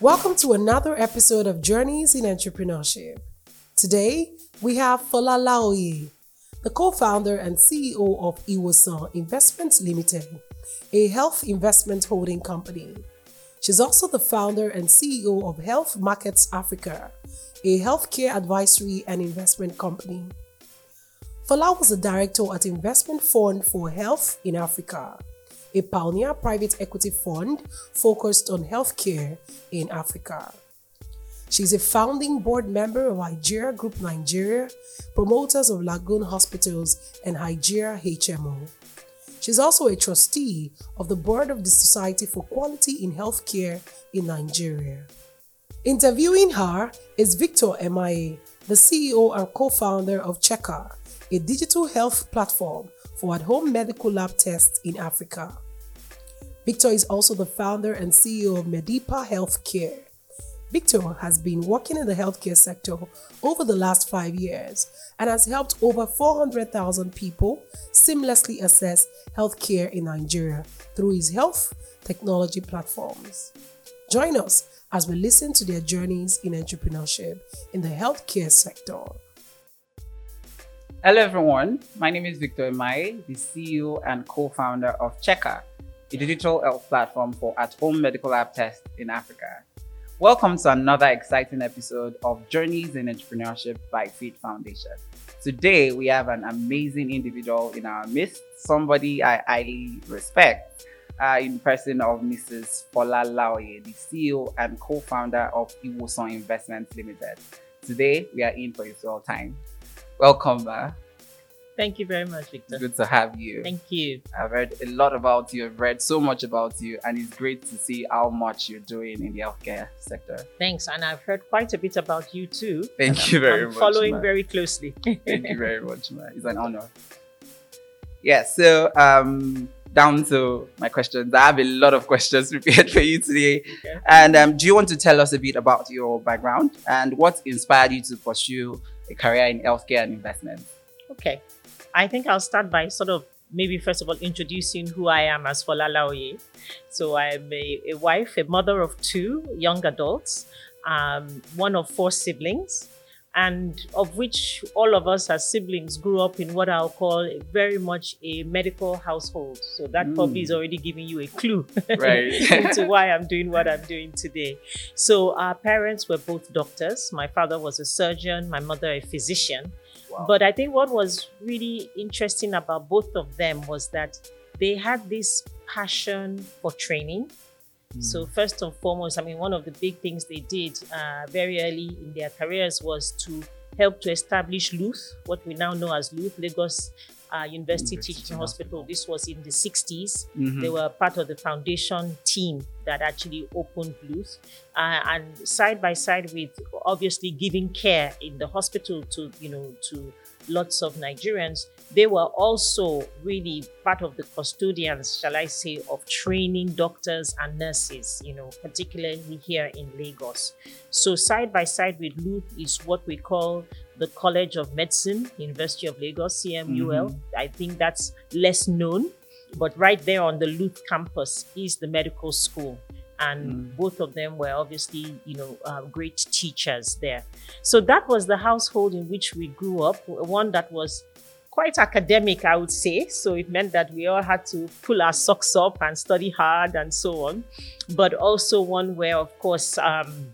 Welcome to another episode of Journeys in Entrepreneurship. Today, we have Fola Laoye, the co-founder and CEO of Iwosan Investments Limited, a health investment holding company. She's also the founder and CEO of Health Markets Africa, a healthcare advisory and investment company. Fola was a director at Investment Fund for Health in Africa, a pioneer private equity fund focused on healthcare in Africa. She's a founding board member of Hygeia Group Nigeria, promoters of Lagoon Hospitals and Hygeia HMO. She's also a trustee of the board of the Society for Quality in Healthcare in Nigeria. Interviewing her is Victor Emaye, the CEO and co-founder of Chekker, a digital health platform for at-home medical lab tests in Africa. Victor is also the founder and CEO of Medipa Healthcare. Victor has been working in the healthcare sector over the last five years and has helped over 400,000 people seamlessly access healthcare in Nigeria through his health technology platforms. Join us as we listen to their journeys in entrepreneurship in the healthcare sector. Hello, everyone. My name is Victor Emaye, the CEO and co founder of Chekker, a digital health platform for at home medical lab tests in Africa. Welcome to another exciting episode of Journeys in Entrepreneurship by FATE Foundation. Today, we have an amazing individual in our midst, somebody I highly respect, uh, in person of Mrs. Fola Laoye, the CEO and co founder of Iwosan Investments Limited. Today, we are in for a swell time. Welcome, Ma. Thank you very much, Victor. Good to have you. Thank you. I've read a lot about you. I've read so much about you, and it's great to see how much you're doing in the healthcare sector. Thanks. And I've heard quite a bit about you too. Thank you very I'm much. Following ma. very closely. Thank you very much, man. It's an honor. Yeah, so um, down to my questions. I have a lot of questions prepared for you today. Okay. And um, do you want to tell us a bit about your background and what inspired you to pursue a career in healthcare and investment? Okay. I think I'll start by sort of maybe first of all introducing who I am as Fola Laoye. So I'm a, a wife, a mother of two young adults, um, one of four siblings, and of which all of us as siblings grew up in what I'll call a very much a medical household. So that probably is Mm. already giving you a clue Right. into why I'm doing what I'm doing today. So our parents were both doctors. My father was a surgeon, my mother a physician. Wow. But I think what was really interesting about both of them was that they had this passion for training. So first and foremost, I mean, one of the big things they did uh, very early in their careers was to help to establish Luth, what we now know as Luth, Lagos uh, University University Teaching Hospital. Hospital. This was in the 60s. Mhm. They were part of the foundation team that actually opened Luth. Uh, and side by side with obviously giving care in the hospital to, you know, to lots of Nigerians, they were also really part of the custodians, shall I say, of training doctors and nurses, you know, particularly here in Lagos. So side by side with Luth is what we call the College of Medicine, University of Lagos, CMUL. I think that's less known, but right there on the Luth campus is the medical school. And Mm. both of them were obviously, you know, uh, great teachers there. So that was the household in which we grew up, one that was quite academic, I would say. So it meant that we all had to pull our socks up and study hard and so on. But also one where, of course, um,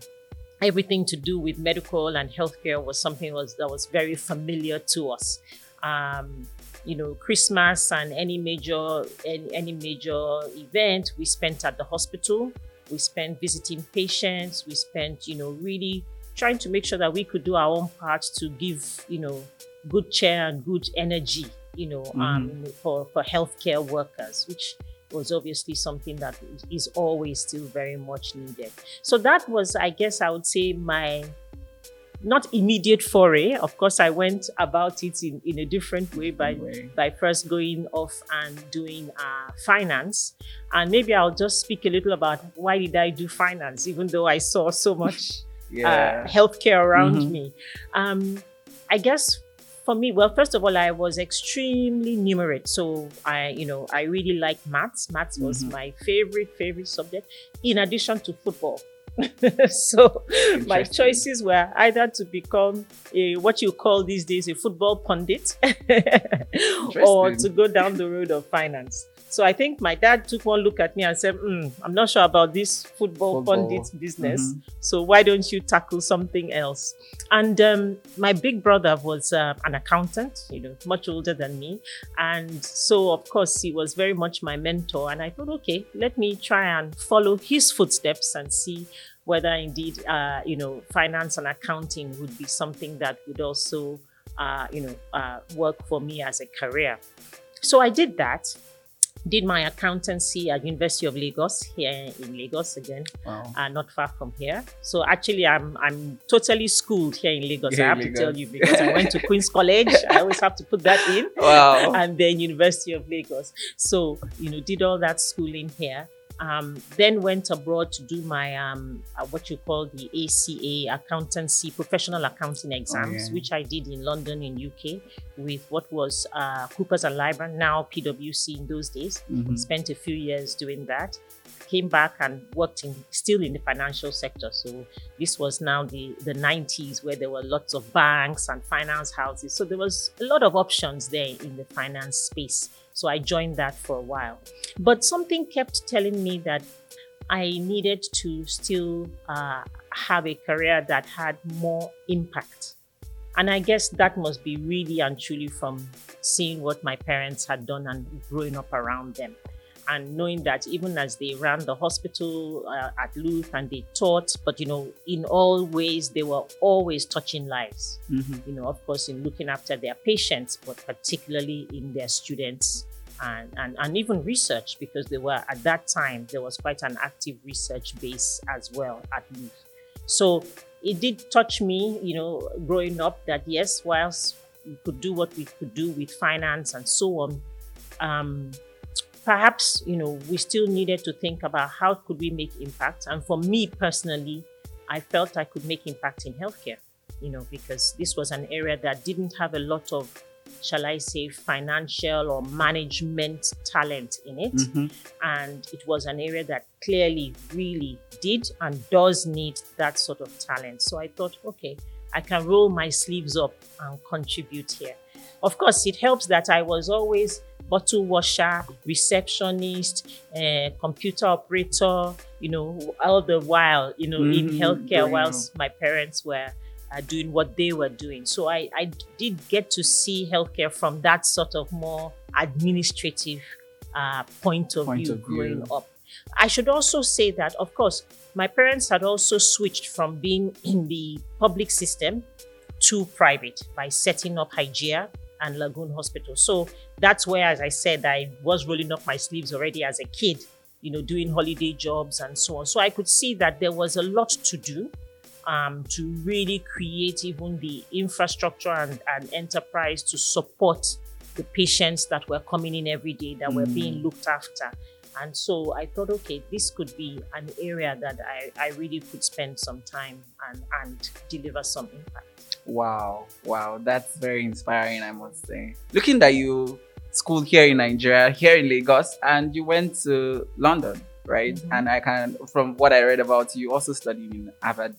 everything to do with medical and healthcare was something was that was very familiar to us. Um, you know, Christmas and any major any, any major event we spent at the hospital. We spent visiting patients. We spent, you know, really trying to make sure that we could do our own part to give, you know, good chair and good energy, you know, um, for for healthcare workers, which was obviously something that is always still very much needed. So that was, I guess, I would say my not immediate foray. Of course, I went about it in, in a different way by Way. by first going off and doing uh, finance. And maybe I'll just speak a little about why did I do finance, even though I saw so much Yeah. uh, healthcare around Mhm. me. Um, I guess for me, well, first of all, I was extremely numerate. So I, you know, I really liked maths. Maths was Mhm. my favorite, favorite subject, in addition to football. so my choices were either to become a what you call these days a football pundit or to go down the road of finance. So I think my dad took one look at me and said, "Hmm, I'm not sure about this football, Football. pundit business. Mhm. So why don't you tackle something else? And um, my big brother was uh, an accountant, you know, much older than me. And so, of course, he was very much my mentor. And I thought, okay, let me try and follow his footsteps and see whether indeed, uh, you know, finance and accounting would be something that would also, uh, you know, uh, work for me as a career. So I did that. Did my accountancy at University of Lagos here in Lagos again Wow. uh, not far from here. So actually, I'm I'm totally schooled here in Lagos. Here I have to tell you because I went to Queen's College. I always have to put that in, Wow. and then University of Lagos. So you know, did all that schooling here. Um, then went abroad to do my um, uh, what you call the ACA accountancy professional accounting exams, yeah. which I did in London in UK with what was uh, Coopers and Lybrand, now PwC in those days. Mhm. spent a few years doing that. Came back and worked in still in the financial sector. So this was now the the 90s where there were lots of banks and finance houses. So there was a lot of options there in the finance space so i joined that for a while but something kept telling me that i needed to still uh, have a career that had more impact and I guess that must be really and truly from seeing what my parents had done and growing up around them. And knowing that even as they ran the hospital uh, at Luth and they taught, but you know, in all ways, they were always touching lives. Mhm. You know, of course, in looking after their patients, but particularly in their students and, and, and even research, because they were at that time, there was quite an active research base as well at Luth. So it did touch me, you know, growing up that yes, whilst we could do what we could do with finance and so on, um, perhaps you know we still needed to think about how could we make impact. And for me personally, I felt I could make impact in healthcare, you know, because this was an area that didn't have a lot of, shall I say, financial or management talent in it Mhm. and it was an area that clearly really did and does need that sort of talent. So I thought, okay, I can roll my sleeves up and contribute here. Of course, it helps that I was always bottle washer, receptionist, uh, computer operator, you know, all the while, you know, in Mhm, healthcare, whilst my parents were uh, doing what they were doing. So I, I did get to see healthcare from that sort of more administrative uh, point of Point view of view. growing up. I should also say that, of course, my parents had also switched from being in the public system to private by setting up Hygeia and Lagoon Hospital. So that's where, as I said, I was rolling up my sleeves already as a kid, you know, doing holiday jobs and so on. So I could see that there was a lot to do um, to really create even the infrastructure and, and enterprise to support the patients that were coming in every day that were Mm. being looked after. And so I thought, okay, this could be an area that I, I really could spend some time and, and deliver some impact. Wow, wow, that's very inspiring, I must say. Looking that you schooled here in Nigeria, here in Lagos, and you went to London, right? Mhm. And I can, from what I read about you, also studied in Harvard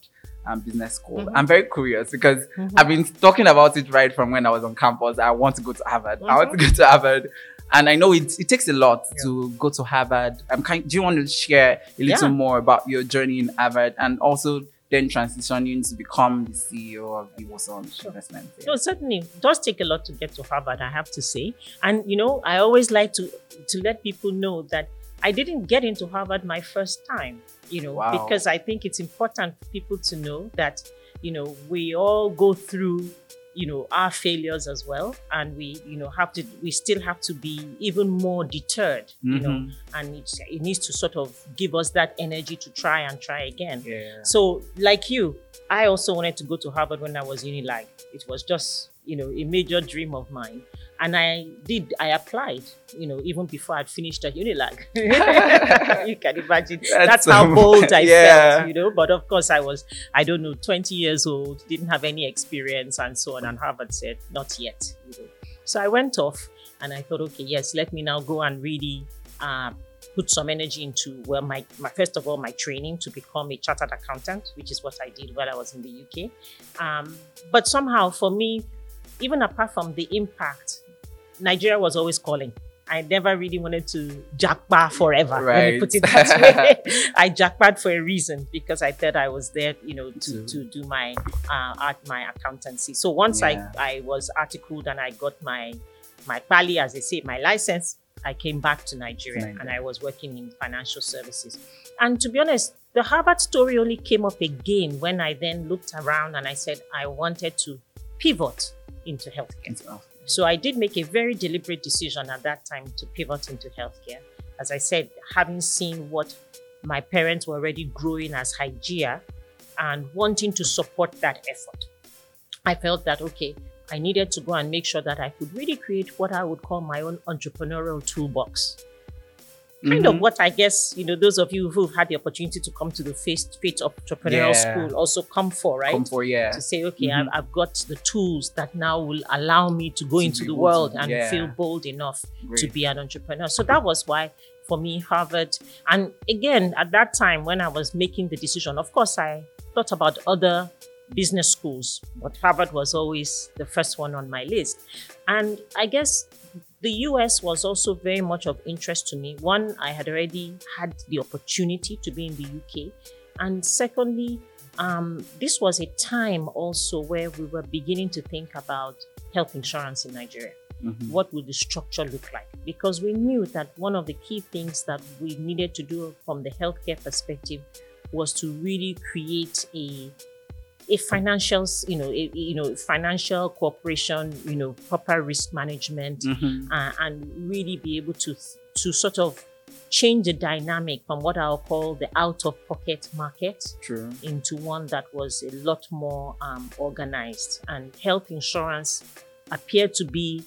um, Business School. Mhm. I'm very curious because Mhm. I've been talking about it right from when I was on campus. I want to go to Harvard. I want to go to Harvard. And I know it, it takes a lot Yeah. to go to Harvard. I'm kind, do you want to share a little Yeah. more about your journey in Harvard and also then transitioning to become the CEO of Iwosan Sure. Investment? No, certainly. It does take a lot to get to Harvard, I have to say. And, you know, I always like to, to let people know that I didn't get into Harvard my first time, you know, Wow. because I think it's important for people to know that, you know, we all go through, you know, our failures as well. And we, you know, have to, we still have to be even more deterred, you know, Mhm. and it, it needs to sort of give us that energy to try and try again. Yeah. So, like you, I also wanted to go to Harvard when I was uni like It was just, you know, a major dream of mine. And I did, I applied, you know, even before I'd finished at Unilag. you can imagine. That's That's, how bold I yeah. felt, you know. But of course, I was, I don't know, 20 years old, didn't have any experience and so on. And Harvard said, not yet, you know. So I went off and I thought, okay, yes, let me now go and really uh, put some energy into well my, my first of all my training to become a chartered accountant which is what i did while i was in the uk um, but somehow for me even apart from the impact nigeria was always calling I never really wanted to jackpot forever. Right. Let me put it that way. I jackpot for a reason because I thought I was there, you know, to, to do my uh, art, my accountancy. So once yeah. I, I was articled and I got my my pali, as they say, my license, I came back to Nigeria, Nigeria and I was working in financial services. And to be honest, the Harvard story only came up again when I then looked around and I said I wanted to pivot into healthcare. Into healthcare. So I did make a very deliberate decision at that time to pivot into healthcare. As I said, having seen what my parents were already growing as Hygeia and wanting to support that effort, I felt that, okay, I needed to go and make sure that I could really create what I would call my own entrepreneurial toolbox. Kind mm-hmm. of what I guess, you know, those of you who've had the opportunity to come to the FATE, FATE Entrepreneurial yeah. School also come for, right? Come for, yeah. To say, okay, mm-hmm. I've, I've, got the tools that now will allow me to go to into the world to, and yeah. feel bold enough Great. to be an entrepreneur. So that was why for me, Harvard. And again, at that time when I was making the decision, of course, I thought about other business schools, but Harvard was always the first one on my list. And I guess the US was also very much of interest to me. One, I had already had the opportunity to be in the UK. And secondly, um, this was a time also where we were beginning to think about health insurance in Nigeria. Mm-hmm. What would the structure look like? Because we knew that one of the key things that we needed to do from the healthcare perspective was to really create a a financial, you know, a, you know, financial cooperation, you know, proper risk management, mm-hmm. uh, and really be able to to sort of change the dynamic from what I'll call the out of pocket market True. into one that was a lot more um, organized. And health insurance appeared to be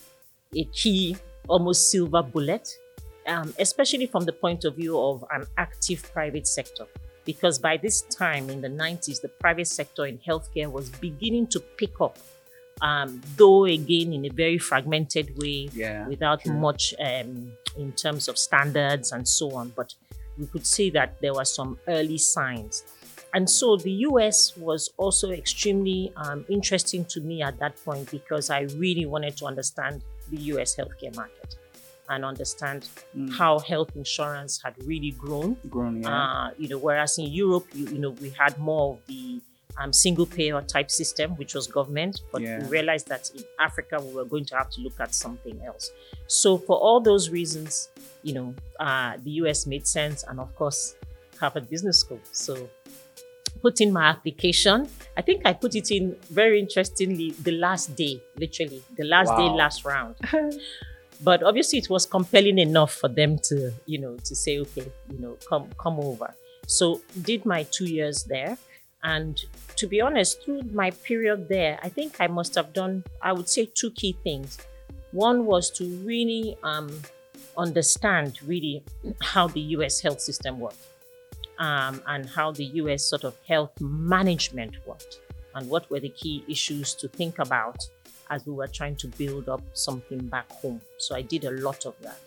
a key, almost silver bullet, um, especially from the point of view of an active private sector because by this time in the 90s, the private sector in healthcare was beginning to pick up, um, though again in a very fragmented way, yeah, without true. much um, in terms of standards and so on. But we could see that there were some early signs. And so the US was also extremely um, interesting to me at that point because I really wanted to understand the US healthcare market and understand mm. how health insurance had really grown. Grown, yeah. Uh, you know, whereas in Europe, you, you know, we had more of the um, single payer type system, which was government, but yeah. we realized that in Africa we were going to have to look at something else. So for all those reasons, you know, uh, the US made sense, and of course, Harvard Business School. So put in my application. I think I put it in very interestingly the last day, literally the last wow. day, last round. But obviously, it was compelling enough for them to, you know, to say, okay, you know, come come over. So did my two years there, and to be honest, through my period there, I think I must have done, I would say, two key things. One was to really um, understand really how the U.S. health system worked, um, and how the U.S. sort of health management worked, and what were the key issues to think about as we were trying to build up something back home. So I did a lot of that.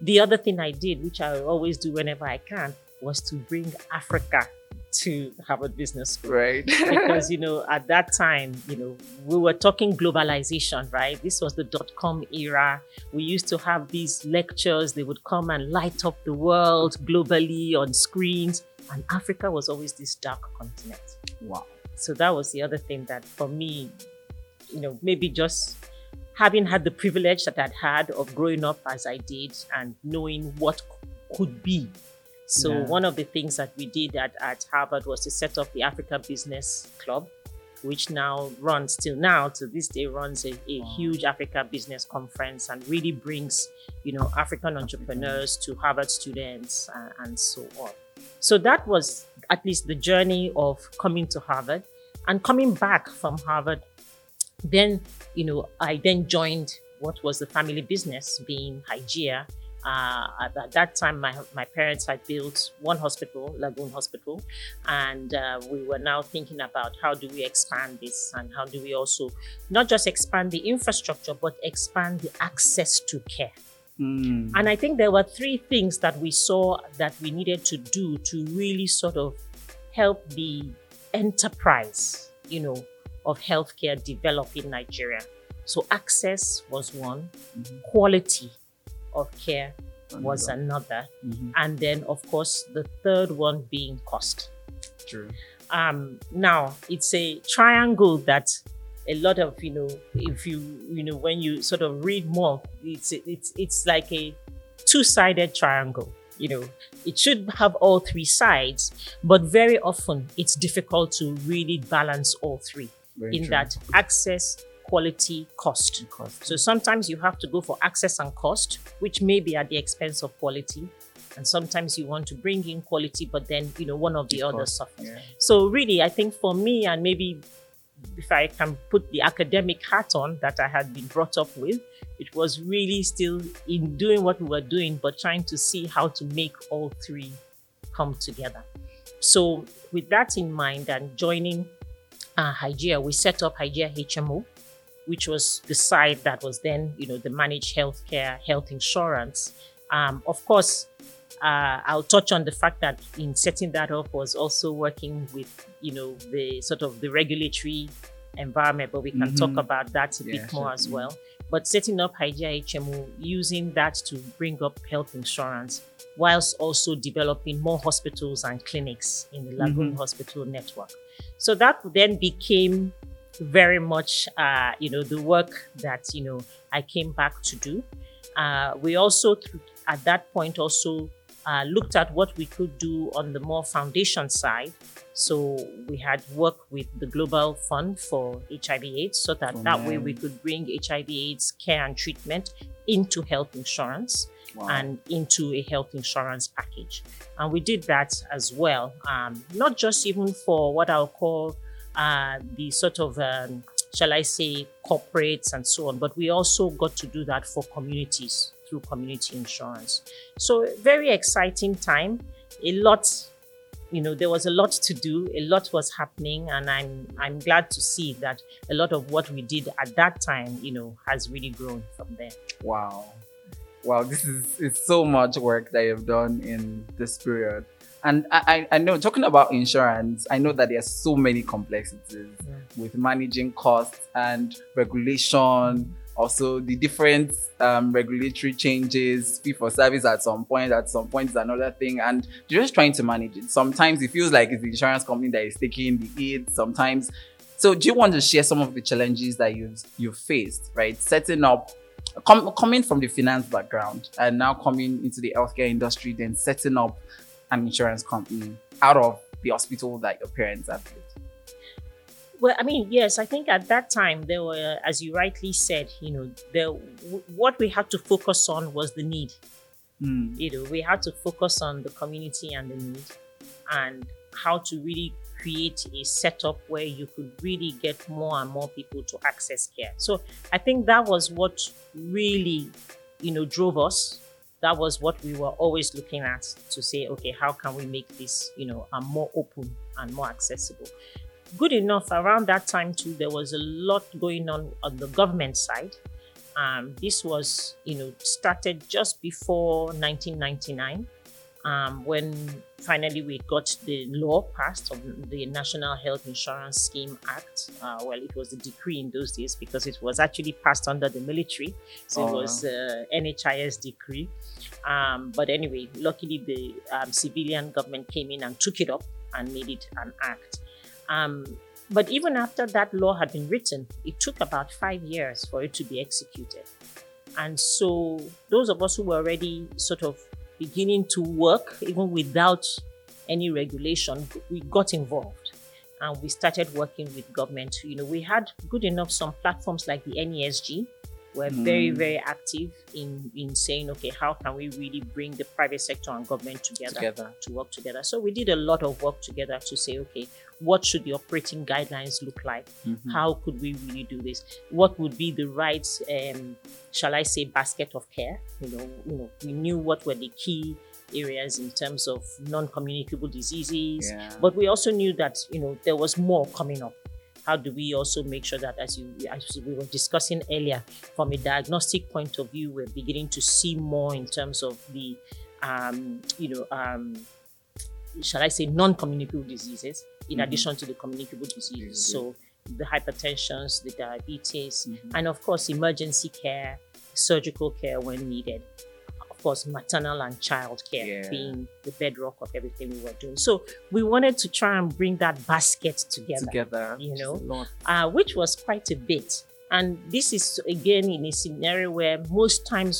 The other thing I did, which I always do whenever I can, was to bring Africa to Harvard Business School. Right. because, you know, at that time, you know, we were talking globalization, right? This was the dot com era. We used to have these lectures, they would come and light up the world globally on screens. And Africa was always this dark continent. Wow. So that was the other thing that for me you know, maybe just having had the privilege that I'd had of growing up as I did and knowing what could be. So yeah. one of the things that we did at, at Harvard was to set up the Africa Business Club, which now runs till now to this day runs a, a wow. huge Africa business conference and really brings, you know, African entrepreneurs to Harvard students and, and so on. So that was at least the journey of coming to Harvard and coming back from Harvard then, you know, I then joined what was the family business, being Hygeia. Uh, at, at, that time, my, my parents had built one hospital, Lagoon Hospital, and uh, we were now thinking about how do we expand this and how do we also not just expand the infrastructure, but expand the access to care. Mm. And I think there were three things that we saw that we needed to do to really sort of help the enterprise, you know, of healthcare develop in Nigeria. So access was one, Mhm. quality of care was Another. another, Mhm. and then of course the third one being cost. True. Um, now it's a triangle that a lot of you know, if you you know when you sort of read more, it's it's it's like a two-sided triangle. You know, it should have all three sides, but very often it's difficult to really balance all three Very in true. that access, quality, cost. Cost. So sometimes you have to go for access and cost, which may be at the expense of quality. And sometimes you want to bring in quality, but then you know one of the other others suffers. yeah. So really, I think for me, and maybe if I can put the academic hat on that I had been brought up with, it was really still in doing what we were doing, but trying to see how to make all three come together. So with that in mind, and joining uh, Hygeia, we set up Hygeia HMO, which was the side that was then, you know, the managed healthcare, health insurance. Um, of course, uh, I'll touch on the fact that in setting that up was also working with, you know, the sort of the regulatory environment, but we can Mhm. talk about that a Yeah, bit more as well. But setting up Hygeia HMO, using that to bring up health insurance, whilst also developing more hospitals and clinics in the Lagoon Mhm. Hospital network. So that then became very much, uh, you know, the work that you know I came back to do. Uh, we also, at that point, also uh, looked at what we could do on the more foundation side. So we had worked with the Global Fund for HIV/AIDS, so that For that way we could bring HIV/AIDS care and treatment into health insurance Wow. and into a health insurance package. And we did that as well, um, not just even for what I'll call uh, the sort of, um, shall I say, corporates and so on, but we also got to do that for communities through community insurance. So, very exciting time. A lot, you know, there was a lot to do, a lot was happening, and I'm I'm glad to see that a lot of what we did at that time, you know, has really grown from there. Wow. Wow, this is it's so much work that you've done in this period. And I, I know talking about insurance, I know that there's so many complexities Yeah. with managing costs and regulation, also the different um, regulatory changes, fee for service at some point, at some point is another thing, and you're just trying to manage it. Sometimes it feels like it's the insurance company that is taking the hit. Sometimes, so do you want to share some of the challenges that you've you've faced, right? Setting up, com- coming from the finance background and now coming into the healthcare industry, then setting up an insurance company out of the hospital that your parents have. Well, I mean, yes, I think at that time there were, as you rightly said, you know, the w- what we had to focus on was the need. Hmm. You know, we had to focus on the community and the need, and how to really create a setup where you could really get more and more people to access care. So I think that was what really, you know, drove us. That was what we were always looking at to say, okay, how can we make this, you know, more open and more accessible? Good enough around that time too there was a lot going on on the government side. Um, this was you know started just before 1999 um, when finally we got the law passed of the national health insurance scheme act. Uh, well it was a decree in those days because it was actually passed under the military. So Oh, it was uh, nhis decree. Um, but anyway luckily the um, civilian government came in and took it up and made it an act um, but even after that law had been written, it took about five years for it to be executed. And so, those of us who were already sort of beginning to work, even without any regulation, we got involved and we started working with government. You know, we had good enough some platforms like the NESG were very, Mm. very active in, in saying, okay, how can we really bring the private sector and government together Together. to work together? So we did a lot of work together to say, okay, what should the operating guidelines look like? Mhm. How could we really do this? What would be the right, um, shall I say, basket of care? You know, you know, we knew what were the key areas in terms of non-communicable diseases, Yeah. but we also knew that you know there was more coming up, how do we also make sure that as you as we were discussing earlier from a diagnostic point of view we're beginning to see more in terms of the um, you know um, shall i say non-communicable diseases in Mhm. addition to the communicable diseases Mhm. so the hypertensions the diabetes Mhm. and of course emergency care surgical care when needed course maternal and child care Yeah. being the bedrock of everything we were doing so we wanted to try and bring that basket together together. you know. uh, which was quite a bit. And this is again in a scenario where most times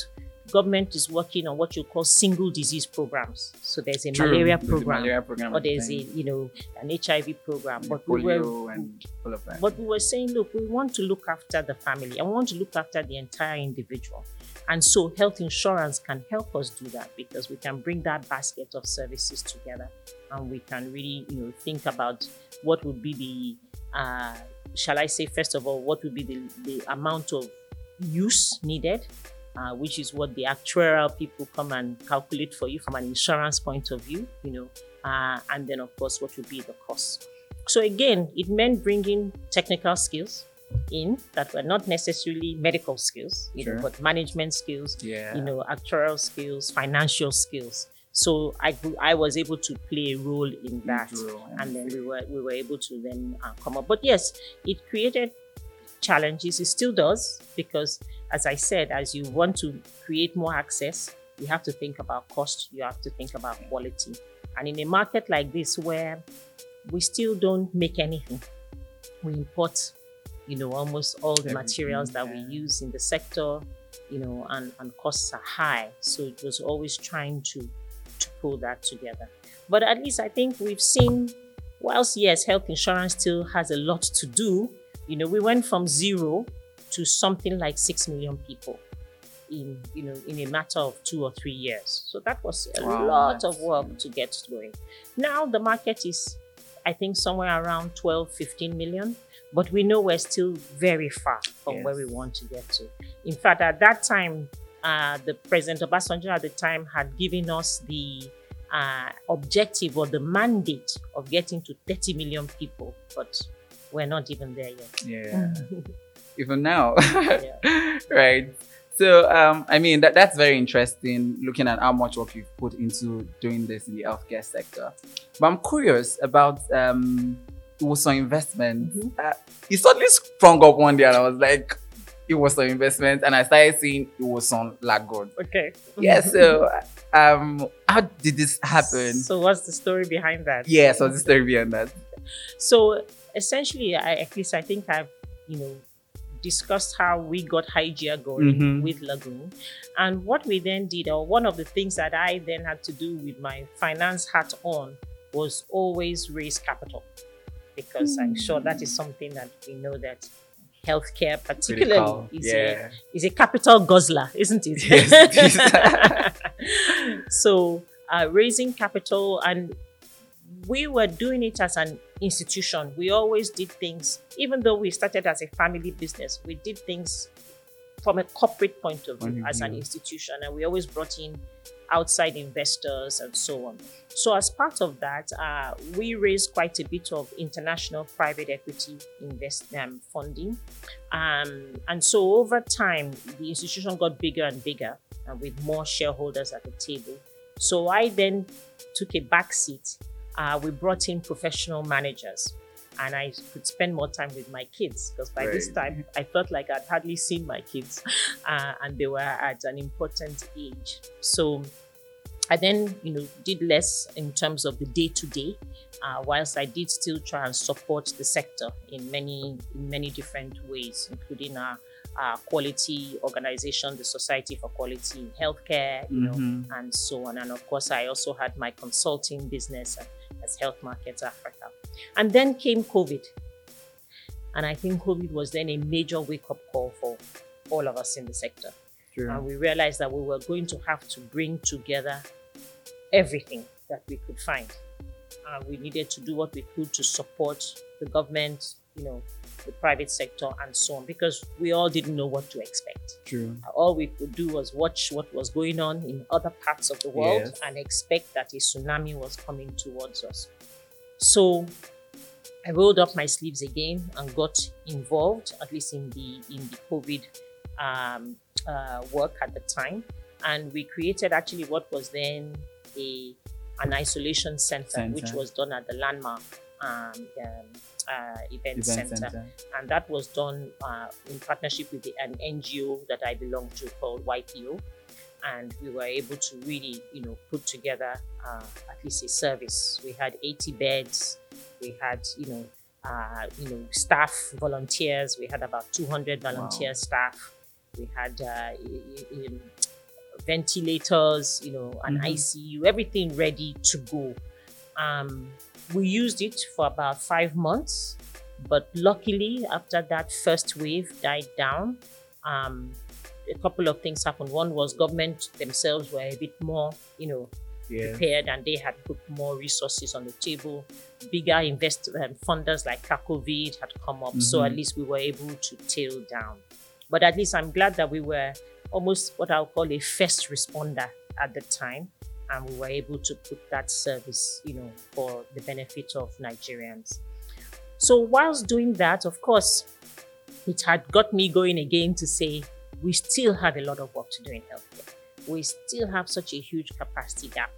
government is working on what you call single disease programs. So there's a malaria There's a program, malaria program or there's a you know an HIV program. And But we were and all of that. but we were saying, look, we want to look after the family. I want to look after the entire individual. And so health insurance can help us do that because we can bring that basket of services together and we can really, you know, think about what would be the uh, shall I say, first of all, what would be the, the amount of use needed, uh, which is what the actuarial people come and calculate for you from an insurance point of view, you know, uh, and then of course what would be the cost. So again, it meant bringing technical skills in that were not necessarily medical skills, you Sure. know, but management skills, yeah. you know, actuarial skills, financial skills. So I grew- I was able to play a role in that Drew and then we were we were able to then uh, come up. But yes, it created challenges. It still does because, as I said, as you want to create more access, you have to think about cost. You have to think about quality. And in a market like this, where we still don't make anything, we import, you know, almost all the materials that we use in the sector, you know, and, and costs are high. So it was always trying to to pull that together. But at least I think we've seen, whilst yes, health insurance still has a lot to do, you know, we went from zero to something like six million people in you know in a matter of two or three years. So that was a Wow, lot of work to get going. Now the market is I think somewhere around 12, 15 million, but we know we're still very far from where we want to get to. In fact, at that time, uh, the President Obasanjo at the time had given us the uh, objective or the mandate of getting to 30 million people, but we're not even there yet. yeah. Even now. Yeah. right. So um, I mean that that's very interesting looking at how much work you've put into doing this in the healthcare sector. But I'm curious about um Iwosan Investment. Mhm. Uh, it suddenly sprung up one day and I was like, Iwosan Investment and I started seeing it was on Lagos. Okay. Yeah, so um how did this happen? So what's the story behind that? yeah, so the story behind that. So essentially, I, at least I think I've, you know, discussed how we got Hygeia going Mhm. with Lagoon. And what we then did, or one of the things that I then had to do with my finance hat on, was always raise capital. Because I'm sure that is something that we know that healthcare particularly Critical. is, Yeah. a, is a capital guzzler, isn't it? Yes, so uh, raising capital and we were doing it as an institution. We always did things, even though we started as a family business, we did things from a corporate point of view of as an institution, and we always brought in outside investors and so on. So, as part of that, uh, we raised quite a bit of international private equity invest um, funding, um, and so over time, the institution got bigger and bigger, uh, with more shareholders at the table. So I then took a back seat. Uh, we brought in professional managers, and I could spend more time with my kids because by this time I felt like I'd hardly seen my kids, uh, and they were at an important age. So I then, you know, did less in terms of the day to day, whilst I did still try and support the sector in many in many different ways, including our, our quality organization, the Society for Quality in Healthcare, you know, Mhm. and so on. And of course, I also had my consulting business as Health Markets Africa. And then came COVID. And I think COVID was then a major wake up call for all of us in the sector. True. And we realized that we were going to have to bring together everything that we could find. Uh, we needed to do what we could to support the government, you know, the private sector, and so on, because we all didn't know what to expect. True. All we could do was watch what was going on in other parts of the world Yes. and expect that a tsunami was coming towards us. So I rolled up my sleeves again and got involved, at least in the in the COVID um, uh, work at the time, and we created actually what was then a an isolation center, Center. which was done at the landmark um, um, uh, event, Event center. center. and that was done uh, in partnership with the, an NGO that I belong to called YPO, and we were able to really, you know, put together uh, at least a service. We had 80 beds, we had, you know, uh, you know, staff volunteers. We had about 200 volunteer Wow. staff. We had uh, y- y- y- ventilators, you know, an Mhm. ICU, everything ready to go. Um, we used it for about five months, but luckily, after that first wave died down, um, a couple of things happened. One was government themselves were a bit more, you know, Yeah. prepared and they had put more resources on the table. Bigger invest um, funders like CACOVID had come up, so Mhm. at least we were able to tail down. But at least I'm glad that we were almost what I'll call a first responder at the time, and we were able to put that service, you know, for the benefit of Nigerians. So whilst doing that, of course, it had got me going again to say we still have a lot of work to do in healthcare. We still have such a huge capacity gap,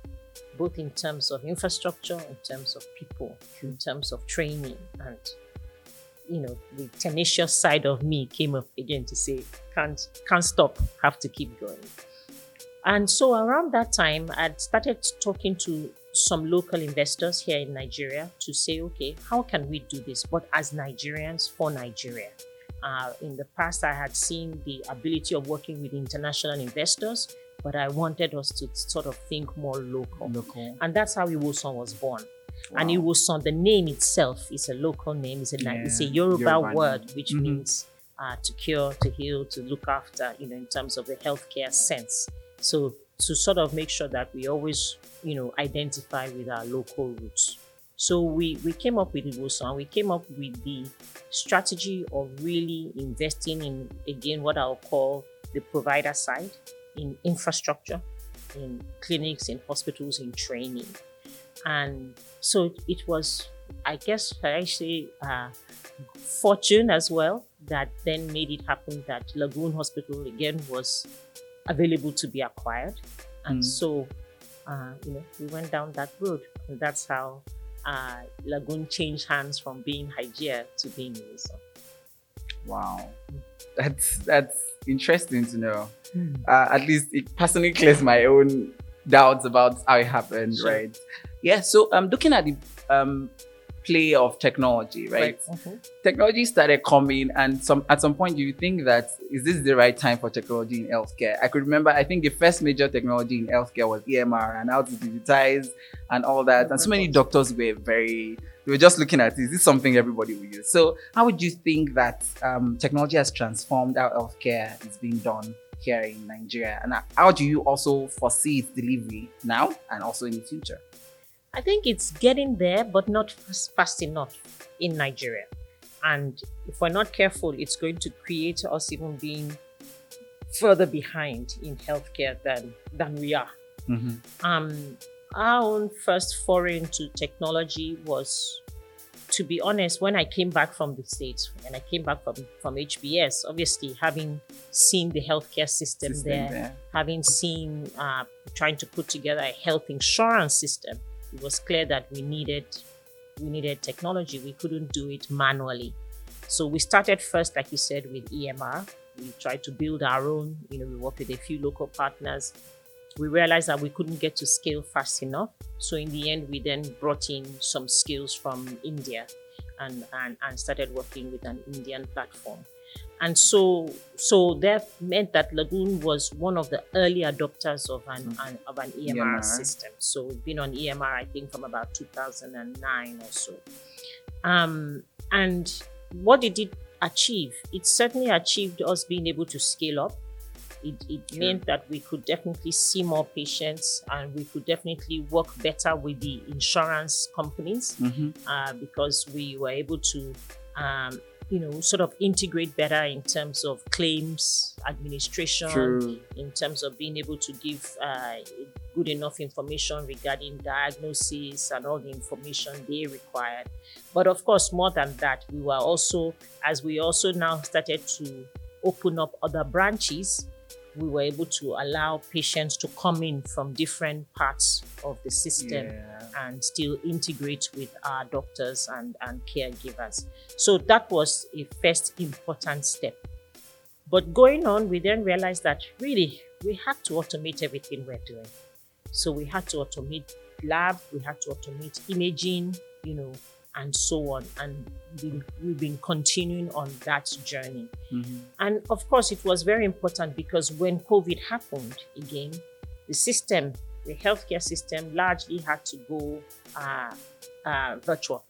both in terms of infrastructure, in terms of people, in terms of training, and you know, the tenacious side of me came up again to say, can't can't stop, have to keep going. And so around that time, I'd started talking to some local investors here in Nigeria to say, okay, how can we do this? But as Nigerians for Nigeria. Uh, in the past, I had seen the ability of working with international investors, but I wanted us to sort of think more local. Local. And that's how Iwosan was born. And Wow. Iwosan, the name itself is a local name. It's a, Ni- it's a Yoruba, Yoruba word, name. which Mhm. means uh, to cure, to heal, to look after, you know, in terms of the healthcare sense. So to sort of make sure that we always, you know, identify with our local roots. So we, we came up with Iwosan. We came up with the strategy of really investing in, again, what I'll call the provider side, in infrastructure, in clinics, in hospitals, in training. And so it was, I guess, I say, uh, fortune as well that then made it happen that Lagoon Hospital again was available to be acquired. And Mm. so, uh, you know, we went down that road. And that's how uh, Lagoon changed hands from being Hygeia to being Iwosan. Wow. That's that's interesting to know. Uh, at least it personally clears my own doubts about how it happened, Sure. right? Yeah. So I'm looking at the um, play of technology, right? Mhm. Technology started coming, and some at some point you think that is this the right time for technology in healthcare? I could remember. I think the first major technology in healthcare was EMR and how to digitize and all that. And so many doctors were very they were just looking at is this something everybody will use? So how would you think that um, technology has transformed how healthcare is being done here in Nigeria? And how do you also foresee its delivery now and also in the future? I think it's getting there, but not fast, fast enough in Nigeria. And if we're not careful, it's going to create us even being further behind in healthcare than, than we are. Um, our own first foray into technology was, to be honest, when I came back from the States, and I came back from, from HBS, obviously having seen the healthcare system, System there, there. having seen uh, trying to put together a health insurance system, it was clear that we needed we needed technology. We couldn't do it manually. So we started first, like you said, with EMR. We tried to build our own. You know, we worked with a few local partners. We realized that we couldn't get to scale fast enough. So in the end, we then brought in some skills from India and, and, and started working with an Indian platform. And so, so that meant that Lagoon was one of the early adopters of an, an of an EMR, system. So we've been on EMR, I think, from about 2009 or so. Um, and what did it achieve? It certainly achieved us being able to scale up. It, it Sure. meant that we could definitely see more patients and we could definitely work better with the insurance companies Mhm. uh, because we were able to um, you know, sort of integrate better in terms of claims administration, True. in terms of being able to give uh, good enough information regarding diagnosis and all the information they required. But of course, more than that, we were also, as we also now started to open up other branches, we were able to allow patients to come in from different parts of the system Yeah. and still integrate with our doctors and, and caregivers. So that was a first important step. But going on, we then realized that really we had to automate everything we're doing. So we had to automate lab, we had to automate imaging, you know, and so on. And we, we've been continuing on that journey. Mhm. And of course, it was very important because when COVID happened again, the system, the healthcare system, largely had to go uh, uh, virtual.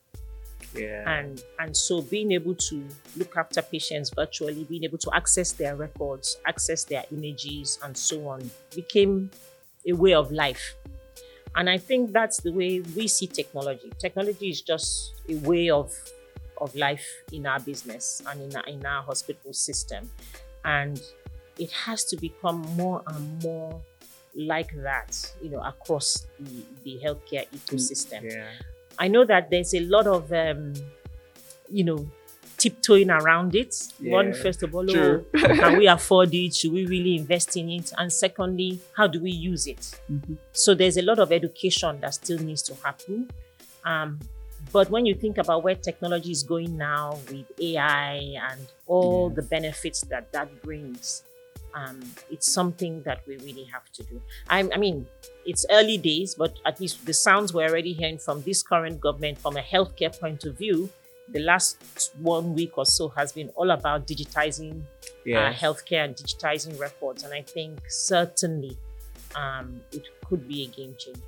Yeah. And, and so being able to look after patients virtually, being able to access their records, access their images, and so on became a way of life. And I think that's the way we see technology. Technology is just a way of, of life in our business and in our, in our hospital system. And it has to become more and more like that, you know, across the, the healthcare ecosystem. yeah. I know that there's a lot of, um, you know, tiptoeing around it. One, Yeah, first of all, oh, can we afford it? Should we really invest in it? And secondly, how do we use it? Mhm. So there's a lot of education that still needs to happen. Um, but when you think about where technology is going now with AI and all Yes. the benefits that that brings, um, it's something that we really have to do. I, I mean, it's early days, but at least the sounds we're already hearing from this current government, from a healthcare point of view, the last one week or so has been all about digitizing uh, healthcare and digitizing records. And I think certainly um, it could be a game changer.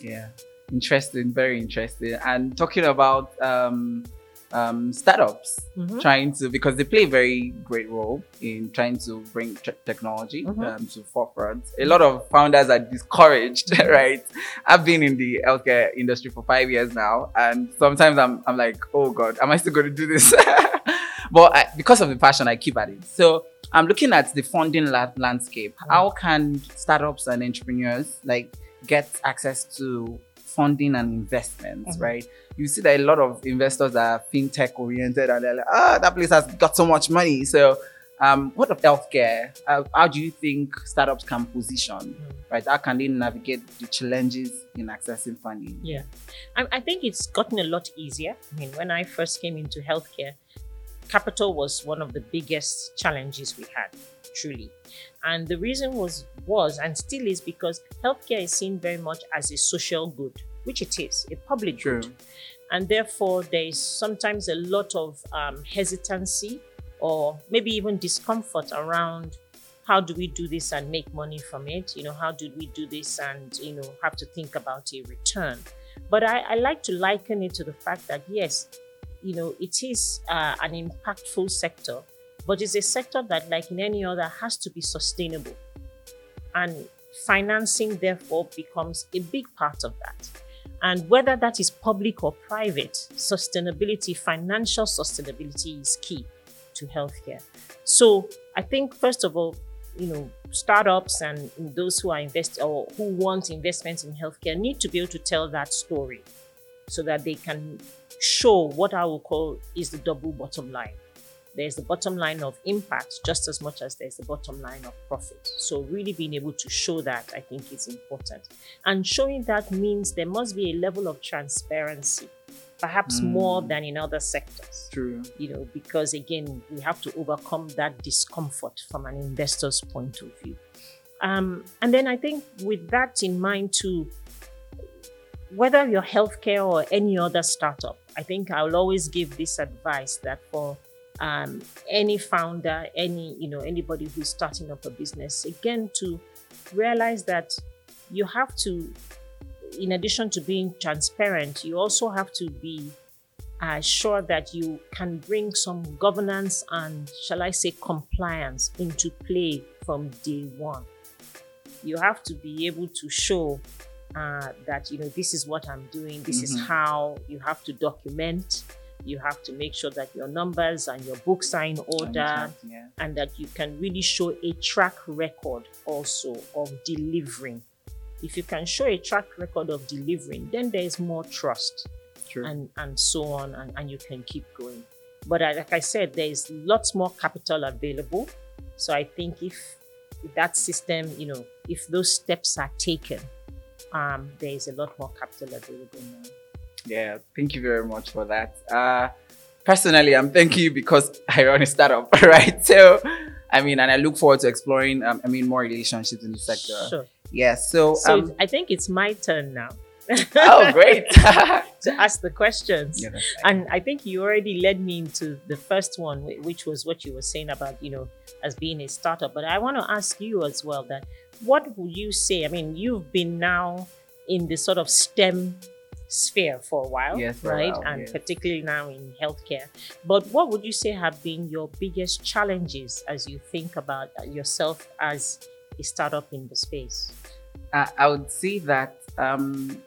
Yeah, interesting, very interesting. And talking about um, um, startups Mhm. trying to, because they play a very great role in trying to bring te- technology Mhm. um, to forefront. A lot of founders are discouraged, right? I've been in the healthcare industry for five years now, and sometimes I'm, I'm like, oh God, am I still going to do this? but I, because of the passion, I keep at it. So I'm looking at the funding la- landscape. How can startups and entrepreneurs like get access to funding and investments, Mhm. right? You see that a lot of investors are fintech oriented and they're like, ah, that place has got so much money. So, um, what of healthcare? Uh, how do you think startups can position, Mm. right? How can they navigate the challenges in accessing funding? Yeah. I, I think it's gotten a lot easier. I mean, when I first came into healthcare, capital was one of the biggest challenges we had, truly. And the reason was was and still is because healthcare is seen very much as a social good, which it is, a public True. good. And therefore, there is sometimes a lot of um, hesitancy or maybe even discomfort around how do we do this and make money from it? You know, how do we do this and, you know, have to think about a return? But I, I like to liken it to the fact that, yes, you know, it is uh, an impactful sector, but it's a sector that, like in any other, has to be sustainable. And financing, therefore, becomes a big part of that. And whether that is public or private, sustainability, financial sustainability is key to healthcare. So I think, first of all, you know, startups and those who are invest or who want investments in healthcare need to be able to tell that story so that they can show what I will call is the double bottom line. There's the bottom line of impact just as much as there's the bottom line of profit. So really being able to show that I think is important. And showing that means there must be a level of transparency, perhaps Mm. more than in other sectors True. you know, because again, we have to overcome that discomfort from an investor's point of view. Um, and then I think with that in mind too, whether you're healthcare or any other startup, I think I'll always give this advice that for um, any founder, any you know anybody who's starting up a business, again to realize that you have to, in addition to being transparent, you also have to be uh, sure that you can bring some governance and, shall I say, compliance into play from day one. You have to be able to show uh, that you know this is what I'm doing. This is Mhm. how you have to document. You have to make sure that your numbers and your books are in order Yeah. and that you can really show a track record also of delivering. If you can show a track record of delivering, then there is more trust True. and, and so on, and, and you can keep going. But I, like I said, there is lots more capital available. So I think if, if that system, you know, if those steps are taken, um, there is a lot more capital available now. Yeah, thank you very much for that. Uh, personally, I'm thanking you because I run a startup, right? So, I mean, and I look forward to exploring, um, I mean, more relationships in the sector. Sure. Yeah, so, So um, I think it's my turn now oh, great. to ask the questions. that's fine. And I think you already led me into the first one, which was what you were saying about, you know, as being a startup. But I want to ask you as well that what would you say? I mean, you've been now in the sort of STEM sphere for a while, Yes, right? and yes. particularly now in healthcare. But what would you say have been your biggest challenges as you think about yourself as a startup in the space? Uh, I would say that um,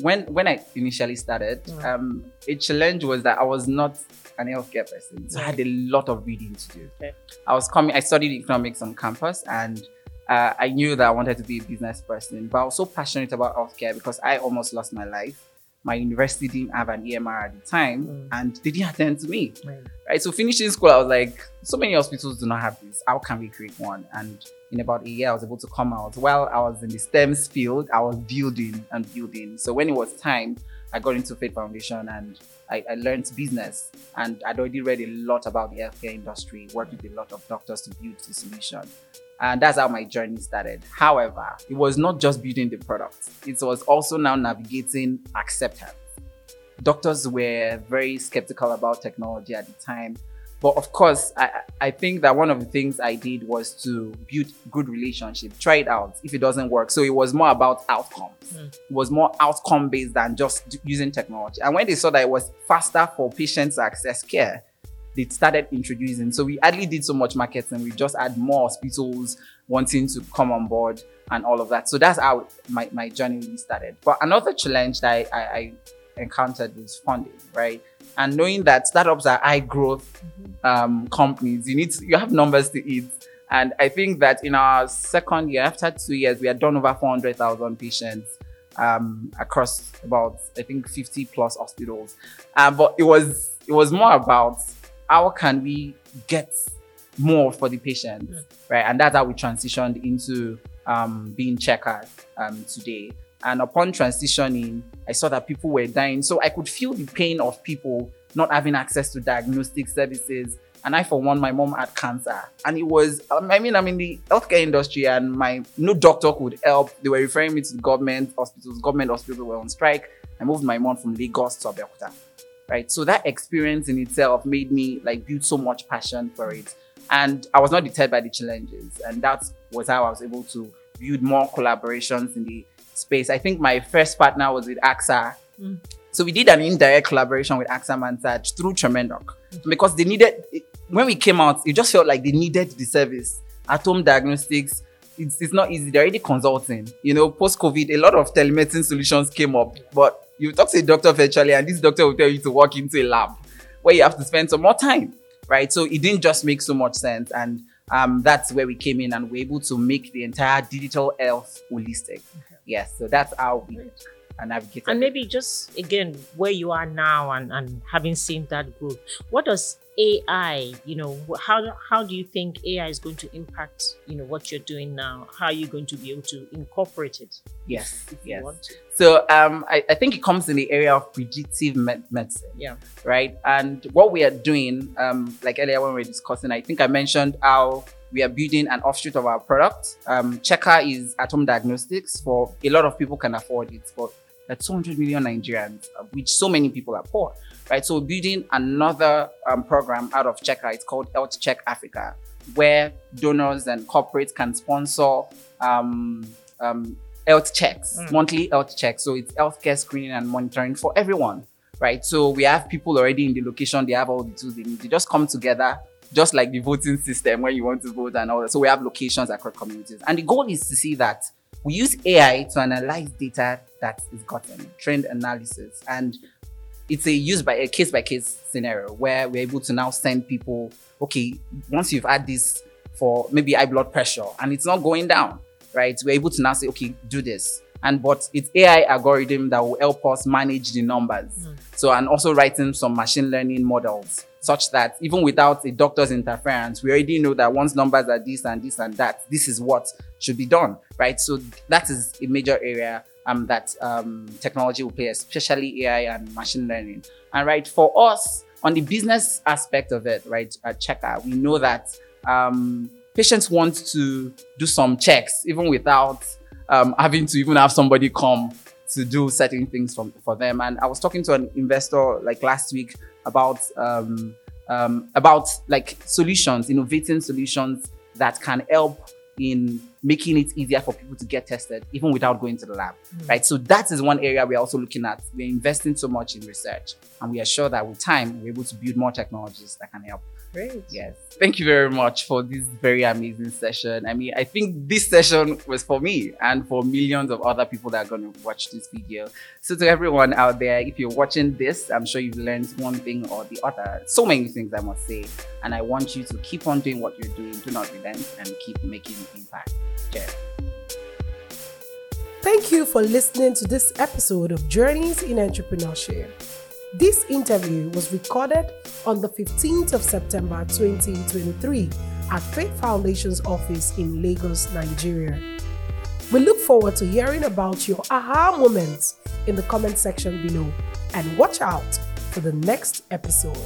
when when I initially started, Mm. um, a challenge was that I was not an healthcare person, so I had a lot of reading to do. Okay. I was coming. I studied economics on campus, and uh, I knew that I wanted to be a business person. But I was so passionate about healthcare because I almost lost my life. My university didn't have an EMR at the time, Mm. and they didn't attend to me Right. right? So finishing school, I was like, so many hospitals do not have this. How can we create one? And in about a year, I was able to come out. While I was in the STEMS field, I was building and building. So when it was time, I got into FATE Foundation and I, I learned business. And I'd already read a lot about the healthcare industry, worked with a lot of doctors to build the solution. And that's how my journey started. However, it was not just building the product, it was also now navigating acceptance doctors were very skeptical about technology at the time. But of course, I, I think that one of the things I did was to build good relationship, try it out if it doesn't work. So it was more about outcomes. Mm. It was more outcome based than just using technology. And when they saw that it was faster for patients to access care, they started introducing. So we hardly did so much marketing. We just had more hospitals wanting to come on board and all of that. So that's how my, my journey really started. But another challenge that I, I, I encountered was funding, right? And knowing that startups are high growth um, companies, you need to, you have numbers to eat. And I think that in our second year, after two years, we had done over 400,000 patients um, across about, I think, 50 plus hospitals. Um, but it was, it was more about how can we get more for the patient, Mm. right? And that's how we transitioned into um, being checkers um, today. And upon transitioning, I saw that people were dying. So I could feel the pain of people not having access to diagnostic services. And I, for one, my mom had cancer. And it was, um, I mean, I'm in the healthcare industry and my no doctor could help. They were referring me to the government hospitals. Government hospitals were on strike. I moved my mom from Lagos to Abeokuta. Right. So that experience in itself made me like build so much passion for it. And I was not deterred by the challenges. And that was how I was able to build more collaborations in the space. I think my first partner was with AXA. Mm. So we did an indirect collaboration with AXA Mansard through Tremendoc because they needed, when we came out, it just felt like they needed the service. At home diagnostics, it's, it's not easy. They're already consulting. You know, post COVID, a lot of telemedicine solutions came up, but you talk to a doctor virtually, and this doctor will tell you to walk into a lab where you have to spend some more time, right? So it didn't just make so much sense. And um, that's where we came in and we're able to make the entire digital health holistic. Yes, so that's how we navigated. And maybe just again where you are now and, and having seen that growth, what does AI, you know, how how do you think AI is going to impact, you know, what you're doing now? How are you going to be able to incorporate it? yes, yes. So um, I, I think it comes in the area of predictive med- medicine. Yeah. right? And what we are doing, um, like earlier when we were discussing, I think I mentioned how we are building an offshoot of our product. Um, Chekker is at home diagnostics for a lot of people can afford it, but there 200 million Nigerians, which so many people are poor, right? So building another um, program out of Chekker. It's called Health Check Africa, where donors and corporates can sponsor um, um, health checks, Mm. monthly health checks. So it's healthcare screening and monitoring for everyone right? So we have people already in the location, they have all the tools they need. They just come together, just like the voting system when you want to vote and all that. So we have locations across communities. And the goal is to see that we use AI to analyze data that is gotten, trend analysis. And it's a use by a case by case scenario where we're able to now send people, okay, once you've had this for maybe high blood pressure and it's not going down, right? We're able to now say, okay, do this. And but it's AI algorithm that will help us manage the numbers. Mm. So and also writing some machine learning models such that even without a doctor's interference, we already know that once numbers are this and this and that, this is what should be done, right? So that is a major area um, that um, technology will play, especially AI and machine learning. And right for us on the business aspect of it, right, at Chekker, we know that um, patients want to do some checks even without um, having to even have somebody come to do certain things from, for them. And I was talking to an investor like last week about um, um, about like solutions, innovating solutions that can help in making it easier for people to get tested even without going to the lab mm. right? So that is one area we're also looking at. We're investing so much in research and we are sure that with time we're able to build more technologies that can help Great. Yes. Thank you very much for this very amazing session. I mean, I think this session was for me and for millions of other people that are going to watch this video. So, to everyone out there, if you're watching this, I'm sure you've learned one thing or the other. So many things, I must say. And I want you to keep on doing what you're doing. Do not relent and keep making impact. Cheers. Thank you for listening to this episode of Journeys in Entrepreneurship. This interview was recorded on the 15th of September 2023 at FATE Foundation's office in Lagos, Nigeria. We look forward to hearing about your aha moments in the comment section below and watch out for the next episode.